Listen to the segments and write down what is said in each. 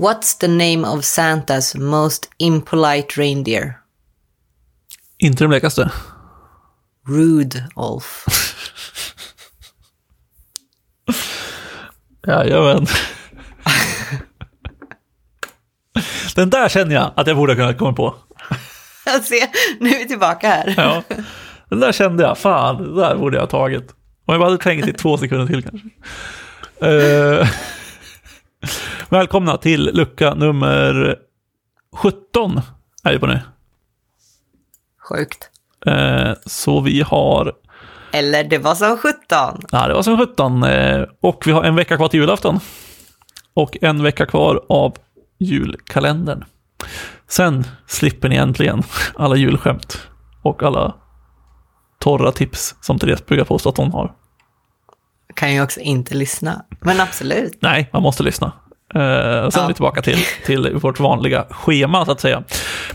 What's the name of Santas most impolite reindeer? Inte den blekaste. Rudolph. Jajamän. Den där känner jag att jag borde ha kunnat komma på. Se, nu är vi tillbaka här. Ja. Den där kände jag, fan, det där borde jag ha tagit. Om jag bara hade tänkt i två sekunder till kanske. Uh, välkomna till lucka nummer 17 är vi på nu. Sjukt. Uh, så vi har... Eller det var som 17. Ja, det var som 17. Uh, och vi har en vecka kvar till julafton. Och en vecka kvar av julkalendern. Sen slipper ni äntligen alla julskämt och alla torra tips som Therese brukar påstå att hon har. Kan ju också inte lyssna, men absolut. Nej, man måste lyssna. Uh, sen ja. är vi tillbaka till, till vårt vanliga schema så att säga.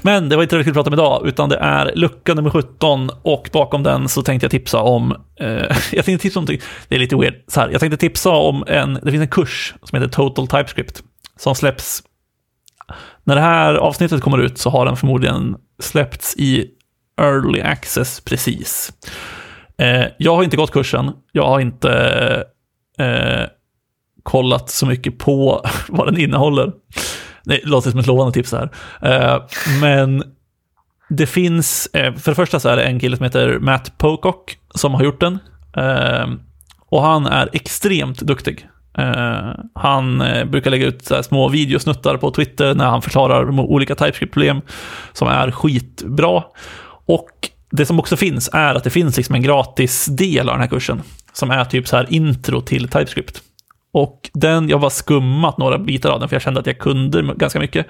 Men det var inte det vi skulle prata om idag, utan det är lucka nummer 17 och bakom den så tänkte jag tipsa om, uh, jag tänkte tipsa om, det är lite weird, så här, jag tänkte tipsa om en, det finns en kurs som heter Total TypeScript som släpps när det här avsnittet kommer ut så har den förmodligen släppts i early access precis. Eh, jag har inte gått kursen. Jag har inte kollat så mycket på vad den innehåller. Det låter som ett lovande tips här. Eh, men det finns, eh, för det första så är det en kille som heter Matt Pocock som har gjort den. Eh, och han är extremt duktig. Eh, han eh, brukar lägga ut små videosnuttar på Twitter när han förklarar olika TypeScript-problem som är skitbra. Och det som också finns är att det finns liksom en gratis del av den här kursen som är typ så här intro till TypeScript. Och den, jag har bara skummat några bitar av den för jag kände att jag kunde ganska mycket.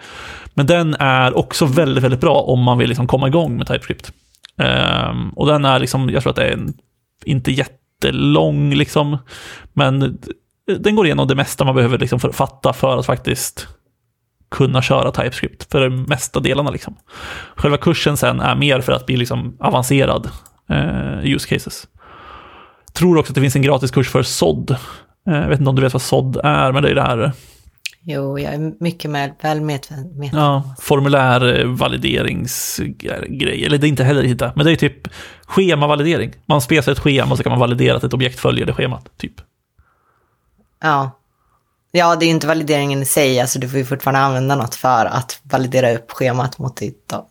Men den är också väldigt, väldigt bra om man vill liksom komma igång med TypeScript. Um, och den är liksom, jag tror att det är en, inte jättelång liksom, men den går igenom det mesta man behöver liksom för fatta för att faktiskt kunna köra TypeScript för de mesta delarna. Liksom. Själva kursen sen är mer för att bli liksom avancerad eh, use cases. Tror också att det finns en gratis kurs för SOD. Eh, jag vet inte om du vet vad SOD är, men det är det här. Jo, jag är mycket med, väl medveten. Ja, formulärvalideringsgrej, eller det är inte heller hitta, men det är typ schemavalidering. Man spesar ett schema och så kan man validera att ett objekt följer det schemat, typ. Ja. Ja, det är ju inte valideringen i sig, alltså du får ju fortfarande använda något för att validera upp schemat mot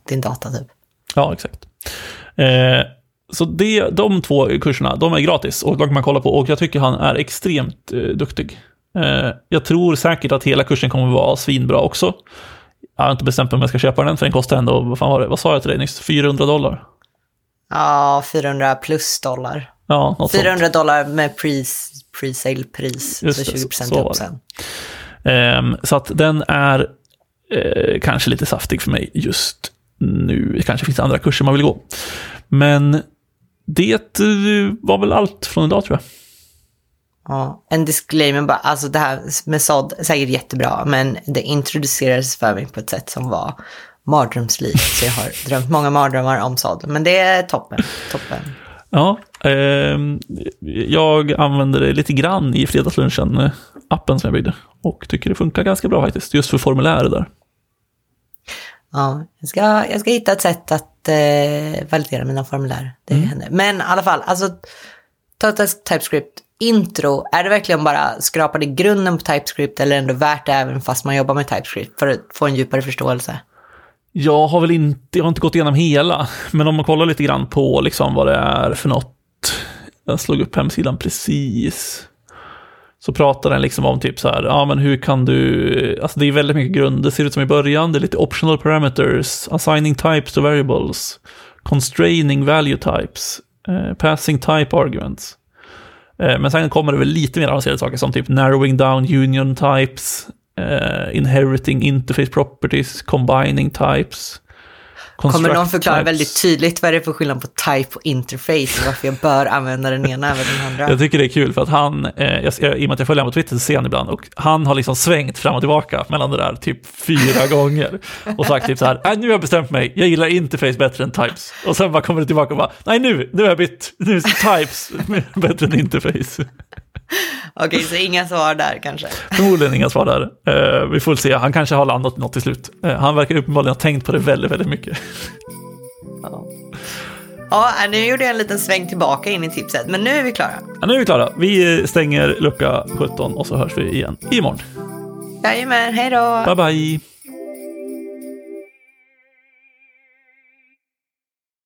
din data typ. Ja, exakt. Eh, så det, de två kurserna, de är gratis och de kan man kolla på och jag tycker han är extremt eh, duktig. Eh, jag tror säkert att hela kursen kommer vara svinbra också. Jag har inte bestämt mig om jag ska köpa den, för den kostar ändå, vad fan var det, vad sa jag till dig nyss, 400 dollar? Ja, 400 plus dollar. Ja, något 400 sånt. dollar med pre, pre-sale-pris, så 20% upp sen. Um, så att den är uh, kanske lite saftig för mig just nu. Det kanske finns andra kurser man vill gå. Men det uh, var väl allt från idag tror jag. Ja, en disclaimer bara, alltså det här med sådd, säkert jättebra, men det introducerades för mig på ett sätt som var mardrömslikt. Så jag har drömt många mardrömmar om sådd, men det är toppen, toppen. Ja, eh, jag använder det lite grann i fredagslunchen, eh, appen som jag byggde. Och tycker det funkar ganska bra faktiskt, just för formuläret där. Ja, jag ska, jag ska hitta ett sätt att eh, validera mina formulär. Det mm. händer. Men i alla fall, alltså Total TypeScript intro, är det verkligen bara skrapade grunden på TypeScript eller ändå värt det även fast man jobbar med TypeScript för att få en djupare förståelse? Jag har väl inte, jag har inte gått igenom hela, men om man kollar lite grann på liksom vad det är för något. Jag slog upp hemsidan precis. Så pratar den liksom om typ så här, ja men hur kan du, alltså det är väldigt mycket grund, det ser ut som i början, det är lite optional parameters, assigning types to variables, constraining value types, eh, passing type arguments. Eh, men sen kommer det väl lite mer avancerade saker som typ narrowing down union types, eh, inheriting interface properties, combining types. Kommer någon förklara types. väldigt tydligt vad det är för skillnad på type och interface och varför jag bör använda den ena över den andra? Jag tycker det är kul för att han, eh, jag, i och med att jag följer honom på Twitter så ser han ibland och han har liksom svängt fram och tillbaka mellan det där typ fyra gånger och sagt typ så här, nej nu har jag bestämt mig, jag gillar interface bättre än types. Och sen bara kommer det tillbaka och bara, nej nu, nu har jag bytt, nu är types bättre än interface. Okej, så inga svar där kanske. Förmodligen inga svar där. Eh, vi får se, han kanske har landat något till slut. Eh, han verkar uppenbarligen ha tänkt på det väldigt, väldigt mycket. Ja. ja, nu gjorde jag en liten sväng tillbaka in i tipset, men nu är vi klara. Ja, nu är vi klara. Vi stänger lucka 17 och så hörs vi igen imorgon. Jajamän, hej då! Bye, bye!